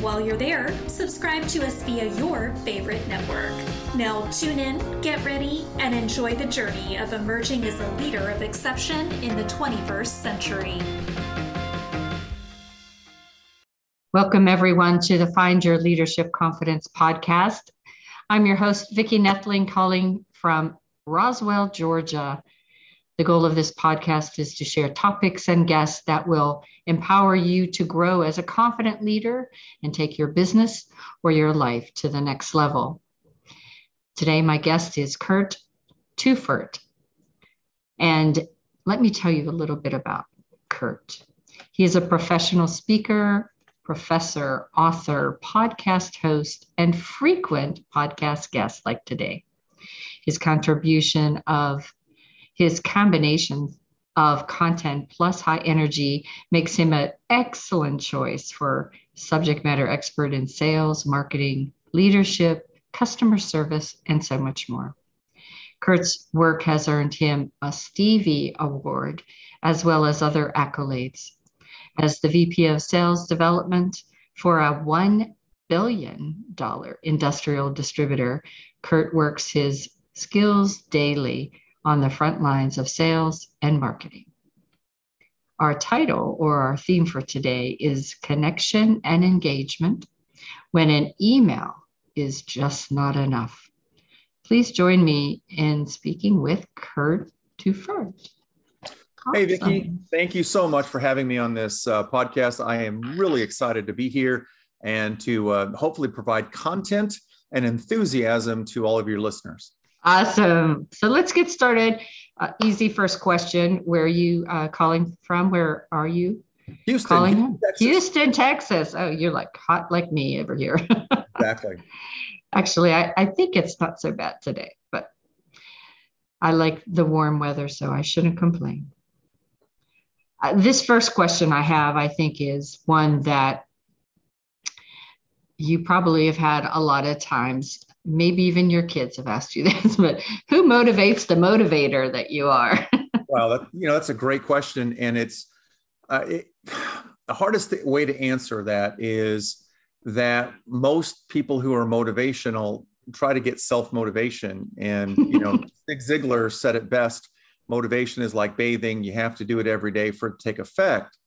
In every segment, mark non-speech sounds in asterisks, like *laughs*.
While you're there, subscribe to us via your favorite network. Now, tune in, get ready, and enjoy the journey of emerging as a leader of exception in the 21st century. Welcome, everyone, to the Find Your Leadership Confidence podcast. I'm your host, Vicki Nedling, calling from Roswell, Georgia. The goal of this podcast is to share topics and guests that will empower you to grow as a confident leader and take your business or your life to the next level. Today, my guest is Curt Tueffert. And let me tell you a little bit about Curt. He is a professional speaker, professor, author, podcast host, and frequent podcast guest like today. His contribution of his combination of content plus high energy makes him an excellent choice for subject matter expert in sales, marketing, leadership, customer service, and so much more. Curt's work has earned him a Stevie Award as well as other accolades. As the VP of Sales Development for a $1 billion industrial distributor, Curt works his skills daily on the front lines of sales and marketing. Our title or our theme for today is Connection and Engagement when an email is just not enough. Please join me in speaking with Curt Tueffert. Awesome. Hey, Vicki, thank you so much for having me on this uh, podcast. I am really excited to be here and to uh, hopefully provide content and enthusiasm to all of your listeners. Awesome. So let's get started. Uh, easy first question. Where are you uh, calling from? Where are you? Houston. Calling Texas. Houston, Texas. Oh, you're like hot like me over here. *laughs* exactly. Actually, I, I think it's not so bad today, but I like the warm weather, so I shouldn't complain. Uh, this first question I have, I think, is one that you probably have had a lot of times maybe even your kids have asked you *laughs* this, but who motivates the motivator that you are? *laughs* well, that, you know, that's a great question. And it's uh, it, *sighs* the hardest way to answer that is that most people who are motivational try to get self motivation. And, you know, *laughs* Zig Ziglar said it best motivation is like bathing, you have to do it every day for it to take effect.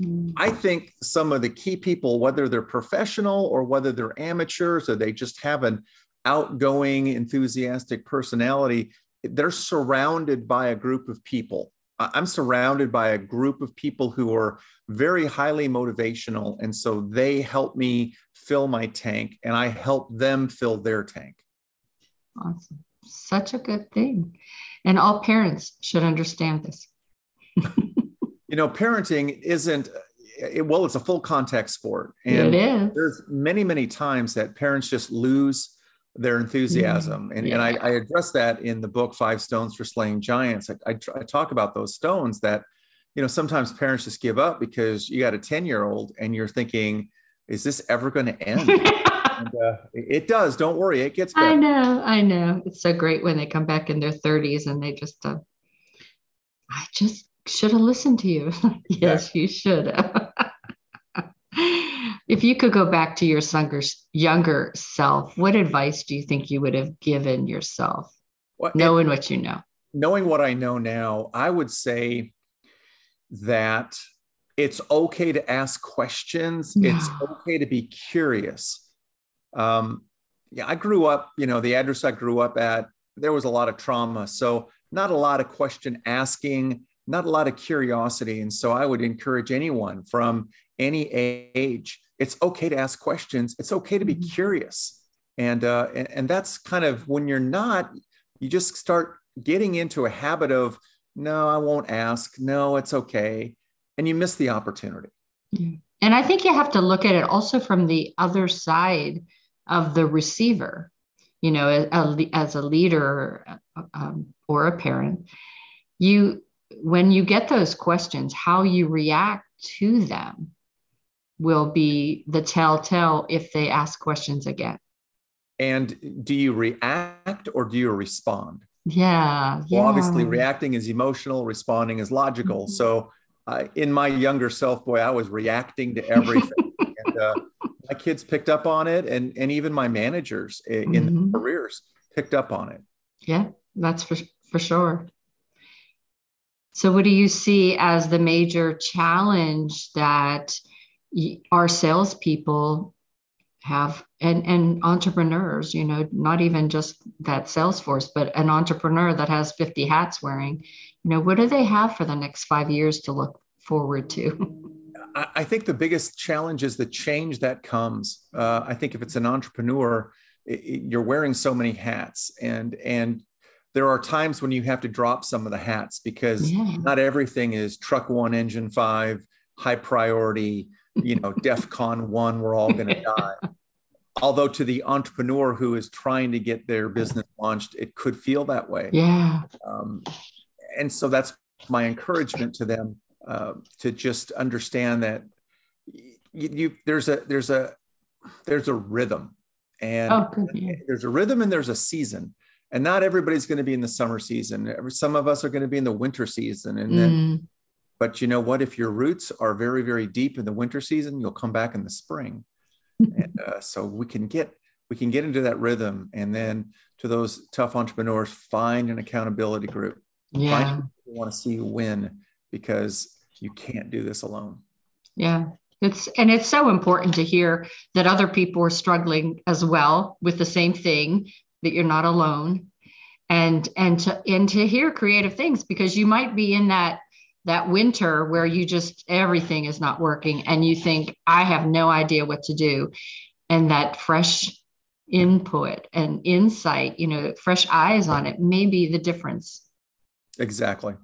Mm. I think some of the key people, whether they're professional or whether they're amateurs or they just have an outgoing, enthusiastic personality, they're surrounded by a group of people. I'm surrounded by a group of people who are very highly motivational. And so they help me fill my tank and I help them fill their tank. Awesome. Such a good thing. And all parents should understand this. *laughs* you know, parenting isn't, it, well, it's a full contact sport. And it is. There's many, many times that parents just lose their enthusiasm. And, yeah. and I, I, address that in the book, Five Stones for Slaying Giants. I, I, I, talk about those stones that, you know, sometimes parents just give up because you got a 10 year old and you're thinking, is this ever going to end? *laughs* and, uh, it does. Don't worry. It gets better. I know. I know. It's so great when they come back in their 30s and they just, uh, I just should have listened to you. *laughs* yes, yeah. you should have. *laughs* if you could go back to your younger, younger self, what advice do you think you would have given yourself, well, knowing it, what you know? Knowing what I know now, I would say that it's okay to ask questions. It's okay to be curious. Um, yeah, I grew up, you know, the address I grew up at, there was a lot of trauma. So, not a lot of question asking, not a lot of curiosity. And so, I would encourage anyone from any age it's okay to ask questions. It's okay to be mm-hmm. curious. And, uh, and and that's kind of when you're not you just start getting into a habit of no i won't ask. No it's okay. And you miss the opportunity. And i think you have to look at it also from the other side of the receiver you know, a, as a leader um, or a parent, you when you get those questions, how you react to them will be the telltale if they ask questions again. And do you react or do you respond? Yeah. yeah. Well, obviously, reacting is emotional, responding is logical. Mm-hmm. So, uh, in my younger self, boy, I was reacting to everything. *laughs* and uh, my kids picked up on it, and, and even my managers in mm-hmm. careers picked up on it. Yeah, that's for, for sure. So, what do you see as the major challenge that our salespeople have and and entrepreneurs you know not even just that sales force but an entrepreneur that has 50 hats wearing you know what do they have for the next five years to look forward to i think the biggest challenge is the change that comes uh, i think if it's an entrepreneur it, you're wearing so many hats and and there are times when you have to drop some of the hats because yeah. not everything is truck one engine five high priority you know def con one we're all going *laughs* to die. Although to the entrepreneur who is trying to get their business launched it could feel that way. Yeah. Um, and so that's my encouragement to them uh, to just understand that you, you, there's a there's a there's a rhythm and oh, there's a rhythm and there's a season. And not everybody's going to be in the summer season. Some of us are going to be in the winter season and then mm. But you know what? If your roots are very very deep in the winter season you'll come back in the spring. And uh, *laughs* so we can get we can get into that rhythm. And then to those tough entrepreneurs find an accountability group. Yeah. find want to see you win because you can't do this alone. Yeah. It's and it's so important to hear that other people are struggling as well with the same thing that you're not alone. And and to and to hear creative things because you might be in that that winter where you just everything is not working and you think i have no idea what to do. And that fresh input and insight you know fresh eyes on it may be the difference. Exactly.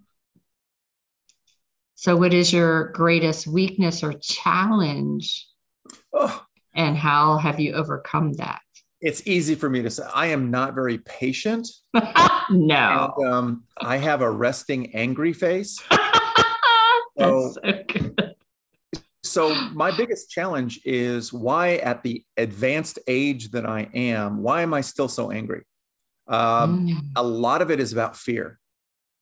So what is your greatest weakness or challenge? Oh. and how have you overcome that? It's easy for me to say i am not very patient. *laughs* No. And, um, i have a resting angry face *laughs* so, so my biggest challenge is why at the advanced age that I am, why am I still so angry? Um, mm. A lot of it is about fear,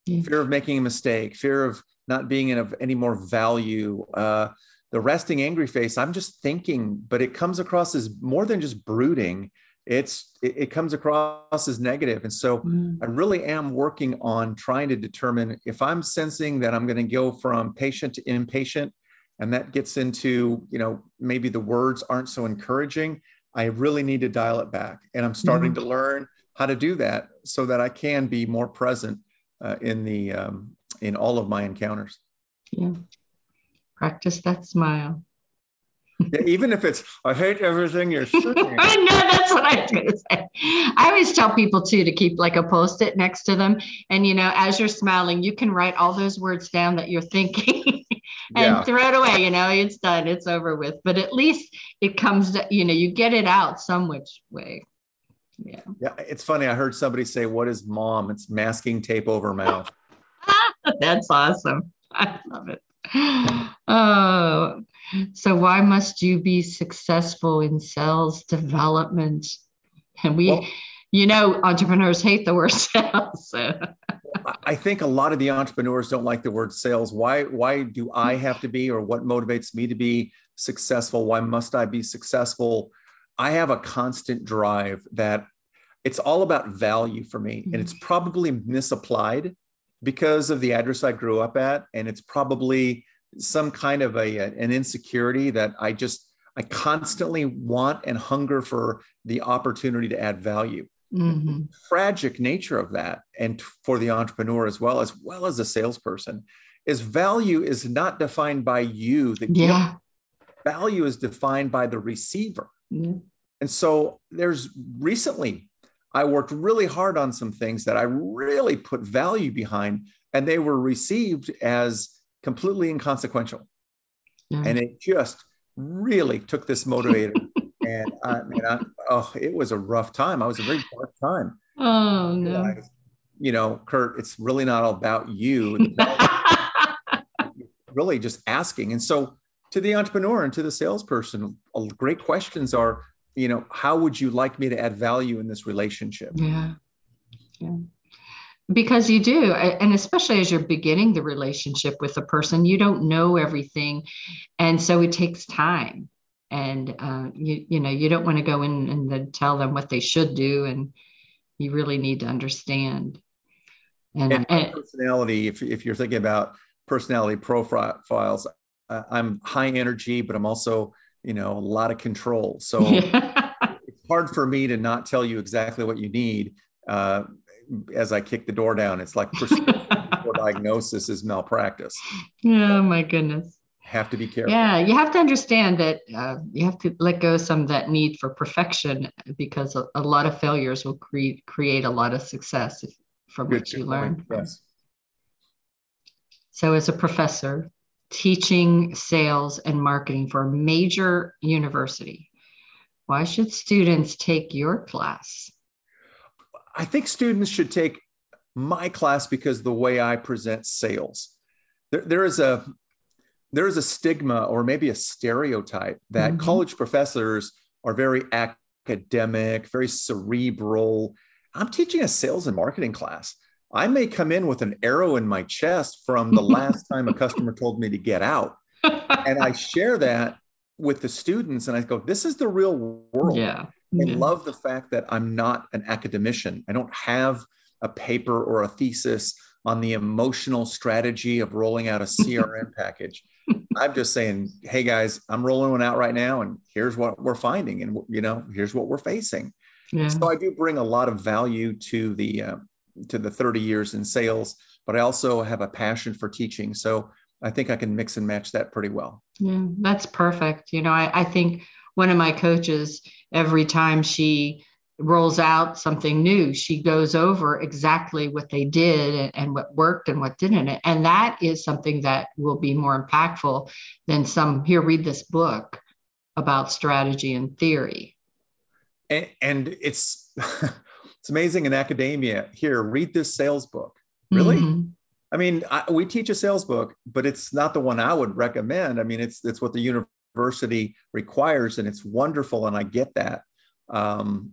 mm. fear of making a mistake, fear of not being of any more value. Uh, the resting angry face, I'm just thinking, but it comes across as more than just brooding it's it, it, comes across as negative. And so mm. i really am working on trying to determine if i'm sensing that i'm going to go from patient to impatient and that gets into you know maybe the words aren't so encouraging i really need to dial it back. And i'm starting mm. to learn how to do that so that i can be more present uh, in the um, in all of my encounters. Yeah. Practice that smile even if it's I hate everything you're saying. *laughs* I know that's what I was going to say. I always tell people too to keep like a post-it next to them, and you know, as you're smiling, you can write all those words down that you're thinking. *laughs* and yeah. throw it away you know it's done it's over with but at least it comes to, you know you get it out some which way yeah yeah it's funny i heard somebody say what is mom it's masking tape over mouth *laughs* that's awesome i love it *gasps* oh so why must you be successful in sales development? And we, well, you know, entrepreneurs hate the word *laughs* sales. So. I think a lot of the entrepreneurs don't like the word sales. Why? Why do I have to be, or what motivates me to be successful? Why must I be successful? I have a constant drive that it's all about value for me, and it's mm-hmm. probably misapplied because of the address I grew up at, and it's probably some kind of a, an insecurity that I just I constantly want and hunger for the opportunity to add value. Mm-hmm. Tragic nature of that, and for the entrepreneur as well, as well as a salesperson, is value is not defined by you. The yeah. value is defined by the receiver. Mm-hmm. And so there's recently I worked really hard on some things that I really put value behind, and they were received as completely inconsequential. And it just really took this motivator. *laughs* and I mean, I, oh, it was a rough time. I was a very dark time. Oh no. You know, Curt, it's really not all about you. *laughs* really just asking. And so to the entrepreneur and to the salesperson, uh, great questions are, you know, how would you like me to add value in this relationship? Yeah. Yeah because you do and especially as you're beginning the relationship with a person you don't know everything and so it takes time and uh, you you know you don't want to go in and then tell them what they should do and you really need to understand and, and, and personality if, if you're thinking about personality profiles uh, i'm high energy but i'm also you know a lot of control *laughs* so yeah. it's hard for me to not tell you exactly what you need uh, as I kick the door down. It's like *laughs* diagnosis is malpractice. Oh my goodness. Have to be careful. Yeah, you have to understand that uh, you have to let go some of that need for perfection because a, a lot of failures will create create a lot of success if, from Good what you learn. Yes. So, as a professor teaching sales and marketing for a major university, why should students take your class? I think students should take my class because the way I present sales. There, there is a there is a stigma or maybe a stereotype that mm-hmm. college professors are very academic, very cerebral. I'm teaching a sales and marketing class. I may come in with an arrow in my chest from the last time a customer told me to get out. And I share that with the students and I go, this is the real world. Yeah. I love the fact that I'm not an academician. I don't have a paper or a thesis on the emotional strategy of rolling out a CRM *laughs* package. I'm just saying, hey guys, I'm rolling one out right now, and here's what we're finding, and you know, here's what we're facing. Yeah. So I do bring a lot of value to the uh, to the 30 years in sales, but I also have a passion for teaching. So I think I can mix and match that pretty well. Yeah, that's perfect. You know, I, I think one of my coaches, every time she rolls out something new, she goes over exactly what they did and, and, what worked and what didn't. And that is something that will be more impactful than some here, read this book about strategy and theory. And, and it's *laughs* it's amazing in academia. Here, read this sales book. Really? Mm-hmm. I mean, I, we teach a sales book, but it's not the one I would recommend. I mean, it's it's what the university requires, and it's wonderful, and I get that. Um,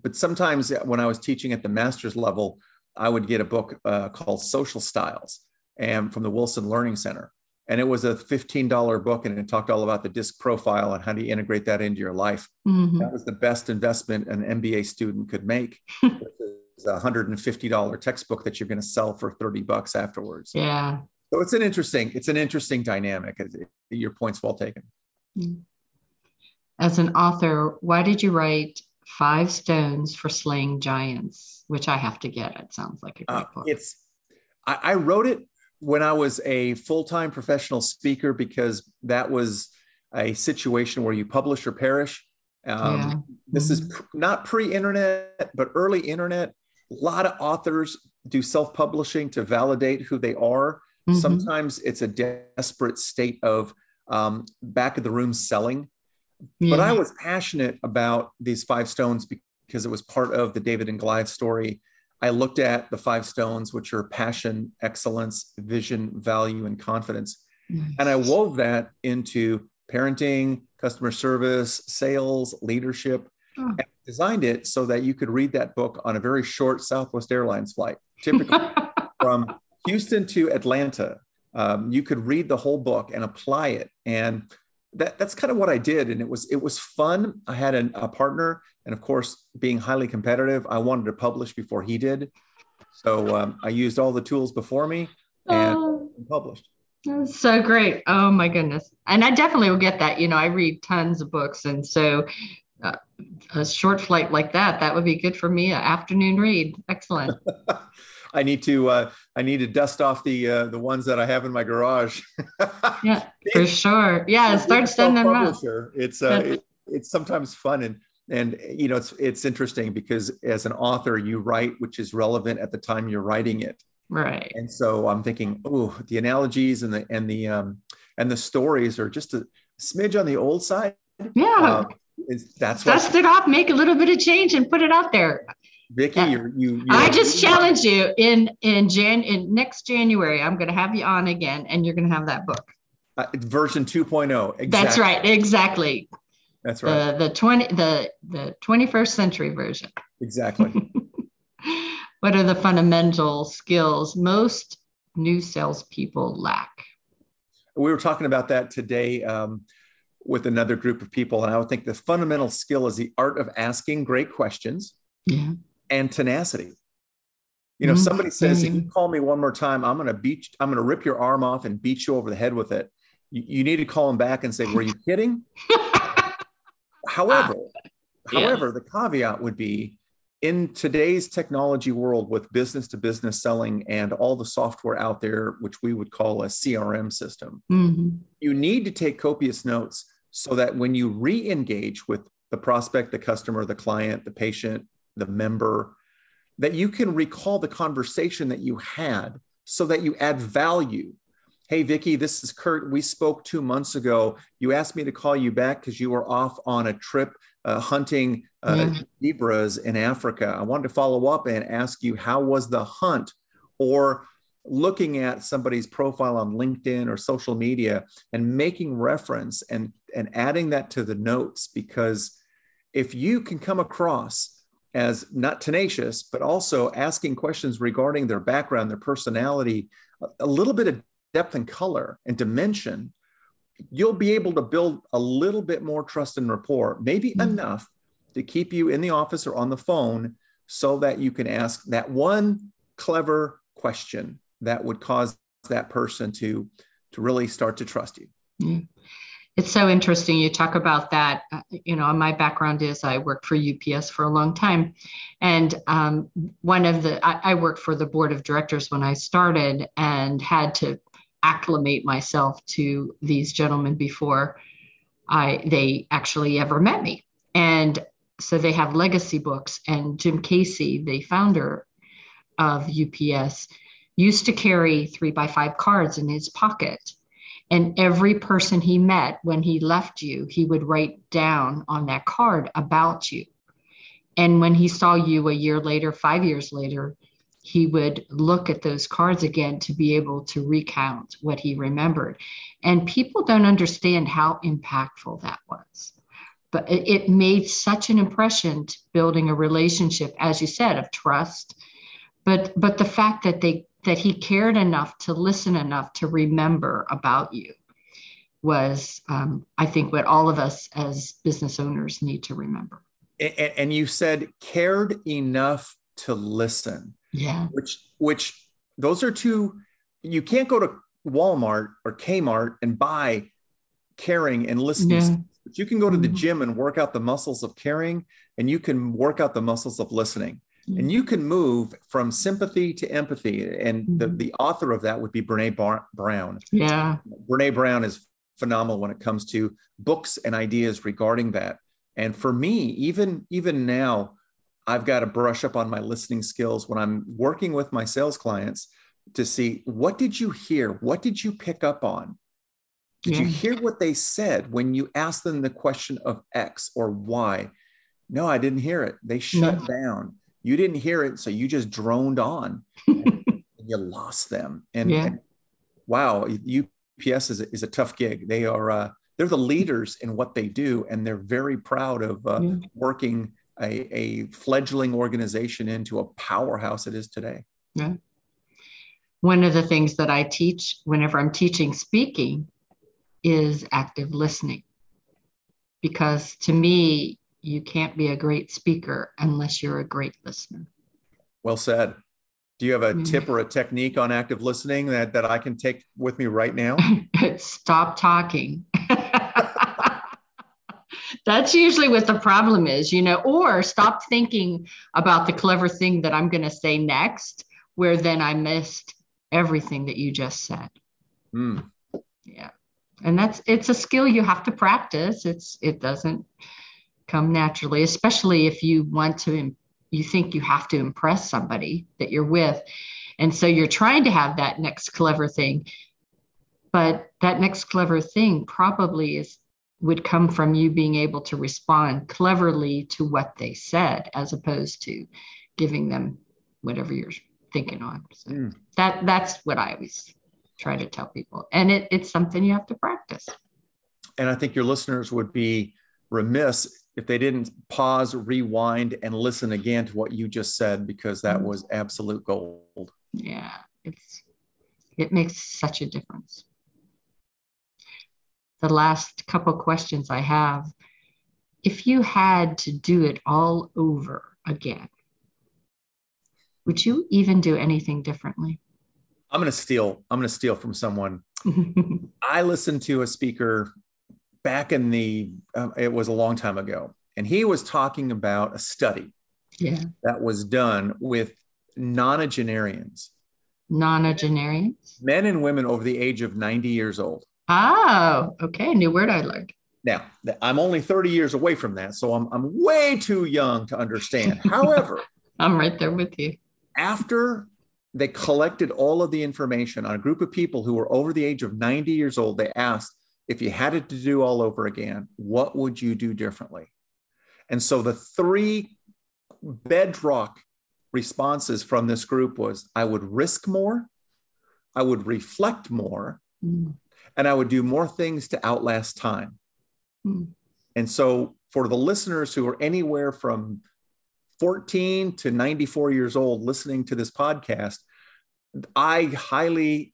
but sometimes when I was teaching at the master's level, I would get a book uh, called Social Styles, and from the Wilson Learning Center, and it was a $15 book, and it talked all about the disc profile and how do you integrate that into your life. Mm-hmm. That was the best investment an MBA student could make. *laughs* it's a $150 textbook that you're going to sell for 30 bucks afterwards. Yeah. So it's an interesting, it's an interesting dynamic. Your point's well taken. Mm. As an author, why did you write Five Stones for Slaying Giants, which I have to get? It sounds like a great uh, book. It's I, I wrote it when I was a full-time professional speaker because that was a situation where you publish or perish. Um, yeah. This mm-hmm. is pr- not pre-internet, but early internet. A lot of authors do self-publishing to validate who they are. Mm-hmm. Sometimes it's a desperate state of um, back of the room selling. Yeah. But I was passionate about these five stones because it was part of the David and Goliath story. I looked at the five stones, which are passion, excellence, vision, value, and confidence. Nice. And I wove that into parenting, customer service, sales, leadership, oh. and designed it so that you could read that book on a very short Southwest Airlines flight, typically *laughs* from Houston to Atlanta um, you could read the whole book and apply it and that, that's kind of what i did and it was it was fun. I had an, a partner and of course being highly competitive i wanted to publish before he did. So um, i used all the tools before me and oh, published. So great. Oh my goodness. And i definitely will get that. You know i read tons of books and so uh, a short flight like that that would be good for me an afternoon read. Excellent *laughs* I need to uh, I need to dust off the uh, the ones that I have in my garage. *laughs* yeah, for sure. Yeah, start sending them out. It's uh, it, it's sometimes fun and and you know it's it's interesting because as an author you write which is relevant at the time you're writing it. Right. And so I'm thinking, oh, the analogies and the and the um and the stories are just a smidge on the old side. Yeah. Um, It's, that's dust it off, make a little bit of change, and put it out there. Vicki, uh, you're, you. I just challenge you in in Jan in next January. I'm going to have you on again, and you're going to have that book. Uh, version 2.0. Exactly. That's right. Exactly. That's right. The, the 20 the the 21st century version. Exactly. *laughs* what are the fundamental skills most new salespeople lack? We were talking about that today um, with another group of people, and I would think the fundamental skill is the art of asking great questions yeah. And tenacity. You know, mm-hmm. somebody says, if you call me one more time, I'm going to beat, I'm going to rip your arm off and beat you over the head with it. You, you need to call them back and say, were you kidding? *laughs* however, yeah. however, the caveat would be in today's technology world with business to business selling and all the software out there, which we would call a CRM system, mm-hmm. you need to take copious notes so that when you re engage with the prospect, the customer, the client, the patient, the member, that you can recall the conversation that you had so that you add value. Hey, Vicki, this is Curt. We spoke two months ago. You asked me to call you back because you were off on a trip uh, hunting uh, yeah. zebras in Africa. I wanted to follow up and ask you how was the hunt, or looking at somebody's profile on LinkedIn or social media and making reference and and adding that to the notes because if you can come across as not tenacious, but also asking questions regarding their background, their personality, a little bit of depth and color and dimension, you'll be able to build a little bit more trust and rapport, maybe mm-hmm. enough to keep you in the office or on the phone so that you can ask that one clever question that would cause that person to to really start to trust you. Mm-hmm it's so interesting you talk about that. Uh, you know my background is i worked for ups for a long time. And um, one of the I, I, worked for the board of directors when i started and had to acclimate myself to these gentlemen before i they actually ever met me. And so they have legacy books and jim casey the founder of ups used to carry three by five cards in his pocket and every person he met when he left you, he would write down on that card about you. And when he saw you a year later, five years later, he would look at those cards again to be able to recount what he remembered. And people don't understand how impactful that was. But it, made such an impression building a relationship, as you said, of trust. But but the fact that they that he cared enough to listen enough to remember about you was um, i think what all of us as business owners need to remember and, and, you said cared enough to listen yeah which which those are two you can't go to walmart or kmart and buy caring and listening yeah. but you can go to the mm-hmm. gym and work out the muscles of caring and you can work out the muscles of listening and you can move from sympathy to empathy. And the, mm-hmm. the author of that would be Brene Bar- Brown. Yeah. Brene Brown is phenomenal when it comes to books and ideas regarding that. And for me, even, even now, I've got to brush up on my listening skills when I'm working with my sales clients to see what did you hear? What did you pick up on? Did yeah. you hear what they said when you asked them the question of X or Y? No, I didn't hear it. They shut no. down you didn't hear it so you just droned on. *laughs* And, you lost them. And, yeah. and, wow ups is a, is a tough gig. They are uh, they're the leaders in what they do and they're very proud of uh, yeah. working a, a fledgling organization into a powerhouse it is today. Yeah. One of the things that i teach whenever i'm teaching speaking is active listening. Because to me you can't be a great speaker unless you're a great listener. Well said. Do you have a mm. tip or a technique on active listening that, that I can take with me right now? *laughs* Stop talking. *laughs* That's usually what the problem is, you know, or stop thinking about the clever thing that I'm going to say next, where then I missed everything that you just said. Mm. Yeah. And that's it's a skill you have to practice. It's it doesn't come naturally, especially if you want to, you think you have to impress somebody that you're with. And so you're trying to have that next clever thing. But that next clever thing probably is would come from you being able to respond cleverly to what they said as opposed to giving them whatever you're thinking on so mm. that that's what i always try to tell people and it, it's something you have to practice and i think your listeners would be remiss if they didn't pause rewind and listen again to what you just said because that mm. was absolute gold yeah it's it makes such a difference the last couple questions I have. If you had to do it all over again, would you even do anything differently? I'm going to steal. I'm going to steal from someone. *laughs* I listened to a speaker back in the. Uh, it was a long time ago, and he was talking about a study yeah. that was done with nonagenarians. Nonagenarians. Men and women over the age of 90 years old. Oh, okay. New word I learned. Now, I'm only 30 years away from that, so I'm, I'm way too young to understand. *laughs* However, I'm right there with you. After they collected all of the information on a group of people who were over the age of 90 years old, they asked, if you had it to do all over again, what would you do differently? And so the three bedrock responses from this group was I would risk more, I would reflect more, mm and I would do more things to outlast time. Hmm. And so, for the listeners who are anywhere from 14 to 94 years old listening to this podcast, I highly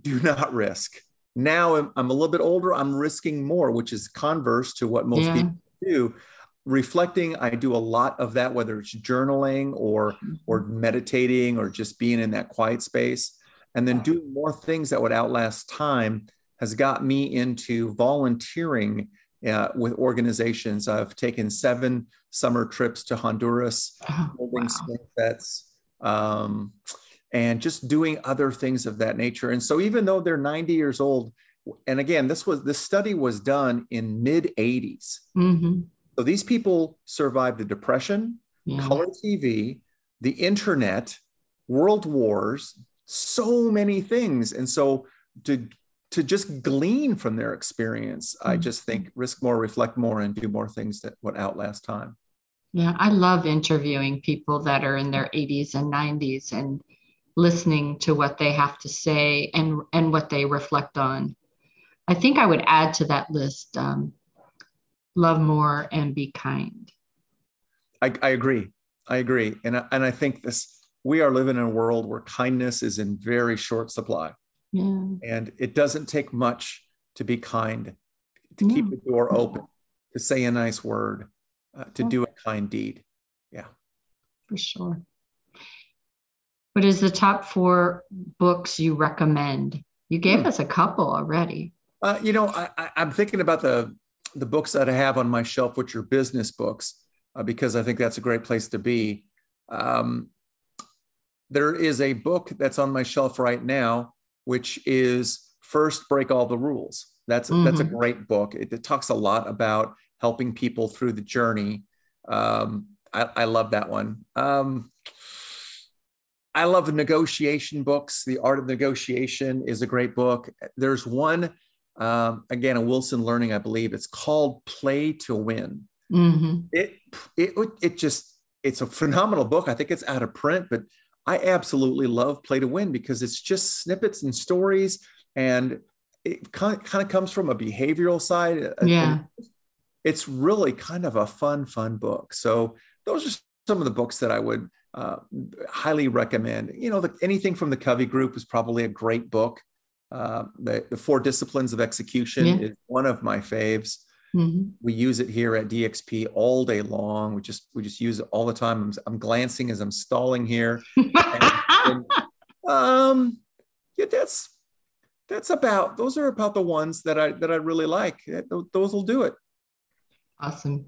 do not risk. Now I'm, I'm a little bit older, I'm risking more, which is converse to what most yeah. people do. Reflecting, I do a lot of that, whether it's journaling or or mm-hmm. meditating or just being in that quiet space and then doing more things that would outlast time has got me into volunteering uh, with organizations. I've taken seven summer trips to Honduras, oh, holding wow. sets, um, and just doing other things of that nature. And so, even though they're 90 years old, and again, this was this study was done in mid 80s. Mm-hmm. So these people survived the depression, yeah. color TV, the internet, world wars, so many things. And so to to just glean from their experience, mm-hmm. I just think risk more, reflect more, and do more things that would outlast time. Yeah, I love interviewing people that are in their 80s and 90s and listening to what they have to say and and what they reflect on. I think I would add to that list um, love more and be kind. I, I agree. I agree, and I, and I think this we are living in a world where kindness is in very short supply. Yeah. And it doesn't take much to be kind, to yeah. keep the door open, to say a nice word, uh, to yeah. do a kind deed. Yeah. For sure. What is the top four books you recommend? You gave hmm. us a couple already. Uh, you know, I, am thinking about the the books that I have on my shelf, which are business books, uh, because I think that's a great place to be. Um, there is a book that's on my shelf right now, which is First Break All the Rules. That's, mm-hmm. that's a mm-hmm. great book. It, it, talks a lot about helping people through the journey. Um, I, I, love that one. Um, I love negotiation books. The Art of Negotiation is a great book. There's one, um, again, a Wilson Learning, I believe. It's called Play to Win. Mm-hmm. It, it, it just, it's a phenomenal book. I think it's out of print, but I absolutely love Play to Win because it's just snippets and stories, and it kind of, kind of comes from a behavioral side. Uh, yeah. It's really kind of a fun, fun book. So those are some of the books that I would uh, highly recommend. You know, the, anything from the Covey Group is probably a great book. Uh, the, the Four Disciplines of Execution yeah. is one of my faves. Mm-hmm. We use it here at DXP all day long. We just we just use it all the time. I'm, I'm glancing as I'm stalling here. and, and, um, yeah, that's that's about those are about the ones that I that I really like. Those will do it. Awesome.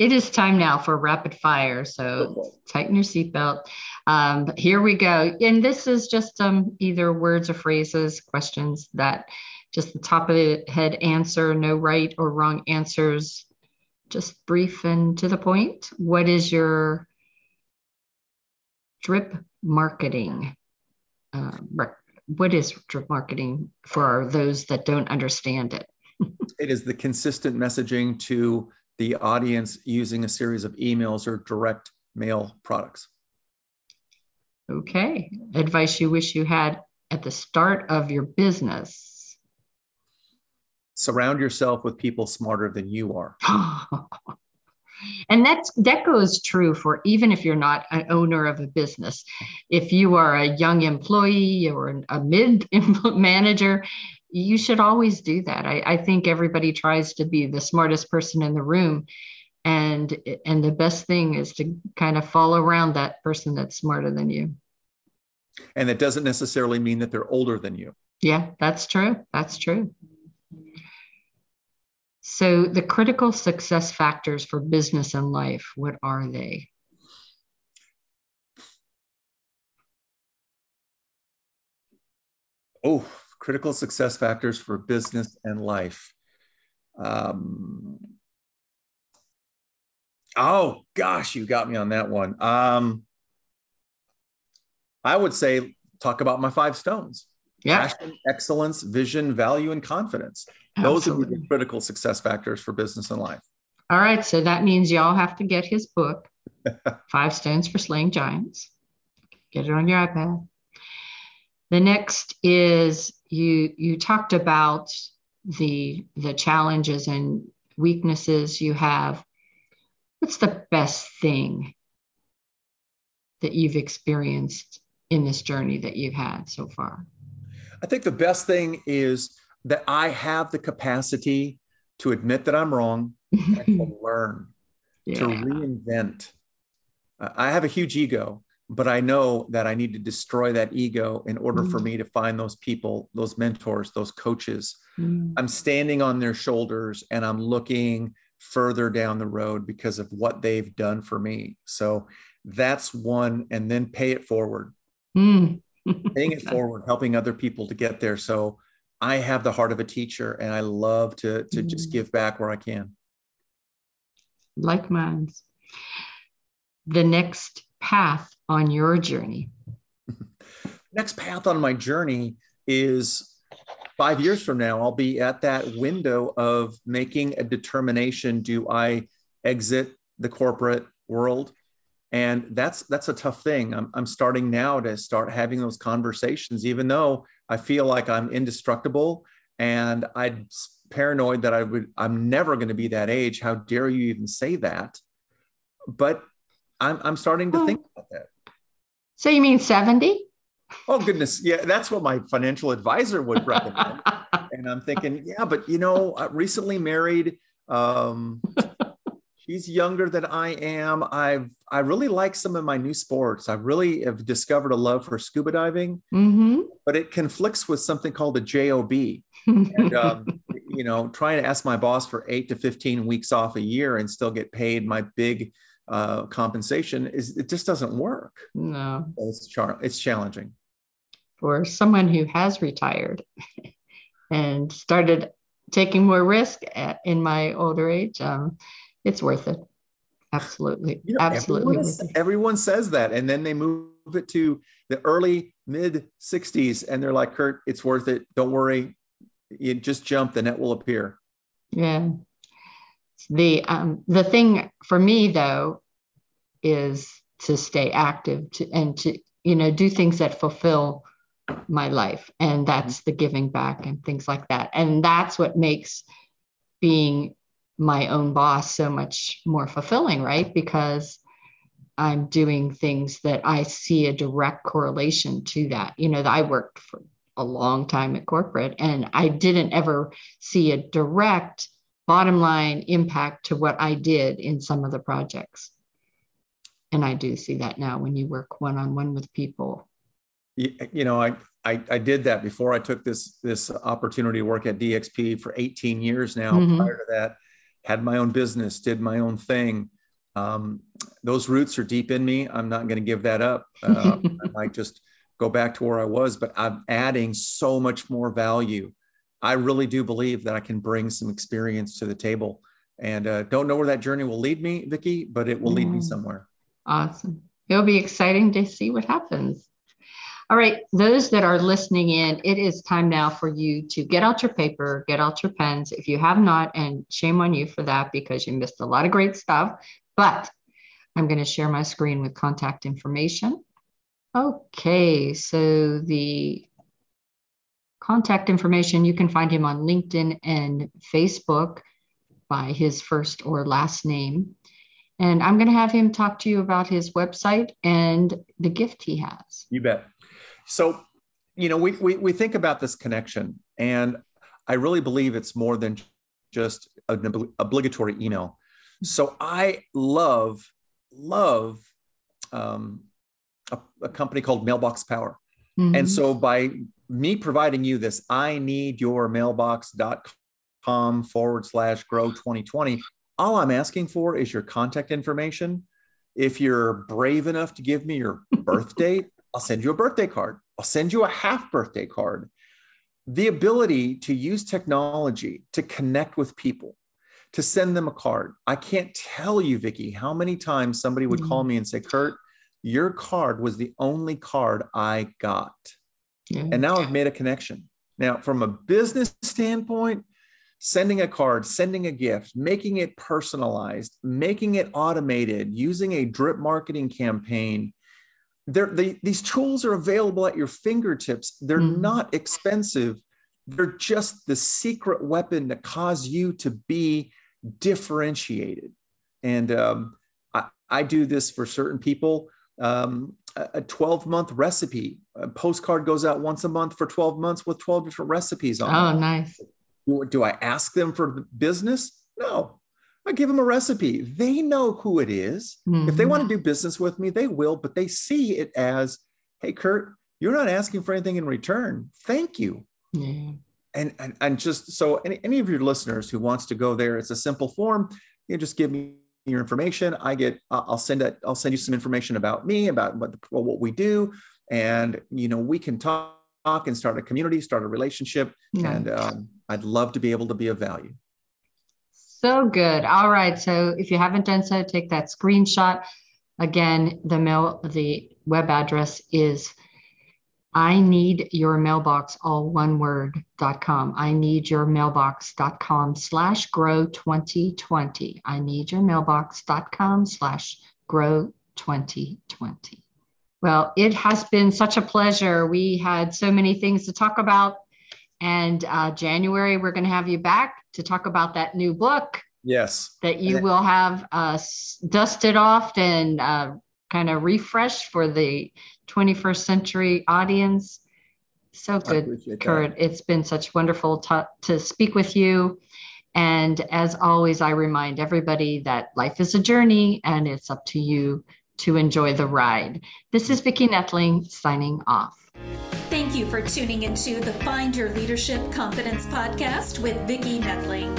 It is time now for rapid fire. So okay. tighten your seatbelt. Um, here we go. And this is just um, either words or phrases, questions that just the top of the head answer, no right or wrong answers, just brief and to the point. What is your drip marketing? Uh, what is drip marketing for those that don't understand it? *laughs* it is the consistent messaging to the audience using a series of emails or direct mail products. Okay. Advice you wish you had at the start of your business. Surround yourself with people smarter than you are. *gasps* and that's that goes true for even if you're not an owner of a business if you are a young employee or a mid *laughs* manager you should always do that. I, I think everybody tries to be the smartest person in the room and and the best thing is to kind of follow around that person that's smarter than you. And that doesn't necessarily mean that they're older than you. Yeah that's true. That's true. So, the critical success factors for business and life, what are they? Oh, critical success factors for business and life. Um, oh, gosh, you got me on that one. Um, I would say talk about my five stones. Yeah. Passion, excellence, vision, value, and confidence. Those are the critical success factors for business and life. All right. So that means y'all have to get his book, *laughs* Five Stones for Slaying Giants. Get it on your iPad. The next is you you talked about the the challenges and weaknesses you have. What's the best thing that you've experienced in this journey that you've had so far? I think the best thing is that I have the capacity to admit that I'm wrong and to *laughs* learn, yeah. to reinvent. I have a huge ego, but I know that I need to destroy that ego in order mm. for me to find those people, those mentors, those coaches. Mm. I'm standing on their shoulders and I'm looking further down the road because of what they've done for me. So that's one, and then pay it forward. Mm. paying *laughs* it forward, helping other people to get there. So I have the heart of a teacher and I love to, to mm. just give back where I can. Like mine. The next path on your journey. *laughs* next path on my journey is five years from now, I'll be at that window of making a determination do I exit the corporate world? And that's that's a tough thing. I'm, I'm starting now to start having those conversations, even though I feel like I'm indestructible and I'm paranoid that I would, I'm never going to be that age. How dare you even say that? But I'm, I'm starting to think about that. So you mean 70? Oh goodness. Yeah. That's what my financial advisor would recommend. *laughs* and I'm thinking, yeah, but you know, I recently married, um, she's younger than I am. I've I really like some of my new sports. I really have discovered a love for scuba diving, mm-hmm. but it conflicts with something called a job. and um, *laughs* you know, trying to ask my boss for eight to fifteen weeks off a year and still get paid my big uh, compensation is it just doesn't work. No, it's char- it's challenging for someone who has retired *laughs* and started taking more risk at, in my older age. Um, it's worth it. Absolutely. You know, Absolutely. Everyone, everyone, says that. And then they move it to the early mid 60s and they're like, Curt, it's worth it. Don't worry. You just jump, the net will appear. Yeah. The um, the thing for me though is to stay active to, and to you know do things that fulfill my life and that's the giving back and things like that and that's what makes being my own boss so much more fulfilling, right? Because I'm doing things that I see a direct correlation to that. You know, I worked for a long time at corporate and I didn't ever see a direct bottom line impact to what I did in some of the projects. And I do see that now when you work one on one with people. You know, I, I, I did that before I took this this opportunity to work at DXP for 18 years now. Mm-hmm. Prior to that, had my own business, did my own thing. Um, those roots are deep in me. I'm not going to give that up. *laughs* Uh, I might just go back to where I was, but I'm adding so much more value. I really do believe that I can bring some experience to the table, and uh, don't know where that journey will lead me, Vicki, but it will lead me somewhere. Awesome. It'll be exciting to see what happens. All right, those that are listening in, it is time now for you to get out your paper, get out your pens. If you have not, and shame on you for that because you missed a lot of great stuff. But I'm going to share my screen with contact information. Okay, so the contact information, you can find him on LinkedIn and Facebook by his first or last name. And I'm going to have him talk to you about his website and the gift he has. You bet. So, you know, we, we, we think about this connection, and I really believe it's more than just an obligatory email. So I love, love um, a, a company called Mailbox Power. Mm-hmm. And so by me providing you this, I need your mailbox.com forward slash grow 2020. All I'm asking for is your contact information. If you're brave enough to give me your birth date, *laughs* I'll send you a birthday card. I'll send you a half birthday card. The ability to use technology to connect with people, to send them a card. I can't tell you, Vicki, how many times somebody would mm-hmm. call me and say, Curt, your card was the only card I got. Yeah. And now I've made a connection. Now, from a business standpoint, sending a card, sending a gift, making it personalized, making it automated, using a drip marketing campaign. They, these tools are available at your fingertips. They're mm not expensive. They're just the secret weapon to cause you to be differentiated. And um, I, I do this for certain people um, a 12 month recipe. A postcard goes out once a month for 12 months with 12 different recipes on. Oh, it. nice. Do I ask them for business? No. I give them a recipe. They know who it is. Mm-hmm. If they want to do business with me, they will, but they see it as, hey, Curt, you're not asking for anything in return. Thank you. Yeah. And, and, and just so any, any of your listeners who wants to go there, it's a simple form. You just give me your information. I get, I'll send it, I'll send you some information about me, about what, what we do. And, you know, we can talk and start a community, start a relationship. Nice. And um, I'd love to be able to be of value. So good. All right. So if you haven't done so, take that screenshot. Again, the mail, the web address is I need your mailbox, all one word, dot com. I need your mailbox.com slash grow 2020. I need your mailbox.com slash grow 2020. Well, it has been such a pleasure. We had so many things to talk about. And uh, January, we're going to have you back to talk about that new book. Yes. That you will have uh, dusted off and uh, kind of refreshed for the 21st century audience. So good, Curt. That. It's been such wonderful to, to speak with you. And as always, I remind everybody that life is a journey and it's up to you to enjoy the ride. This is Vicki Netling signing off. Thank you for tuning into the Find Your Leadership Confidence podcast with Vicki Netling,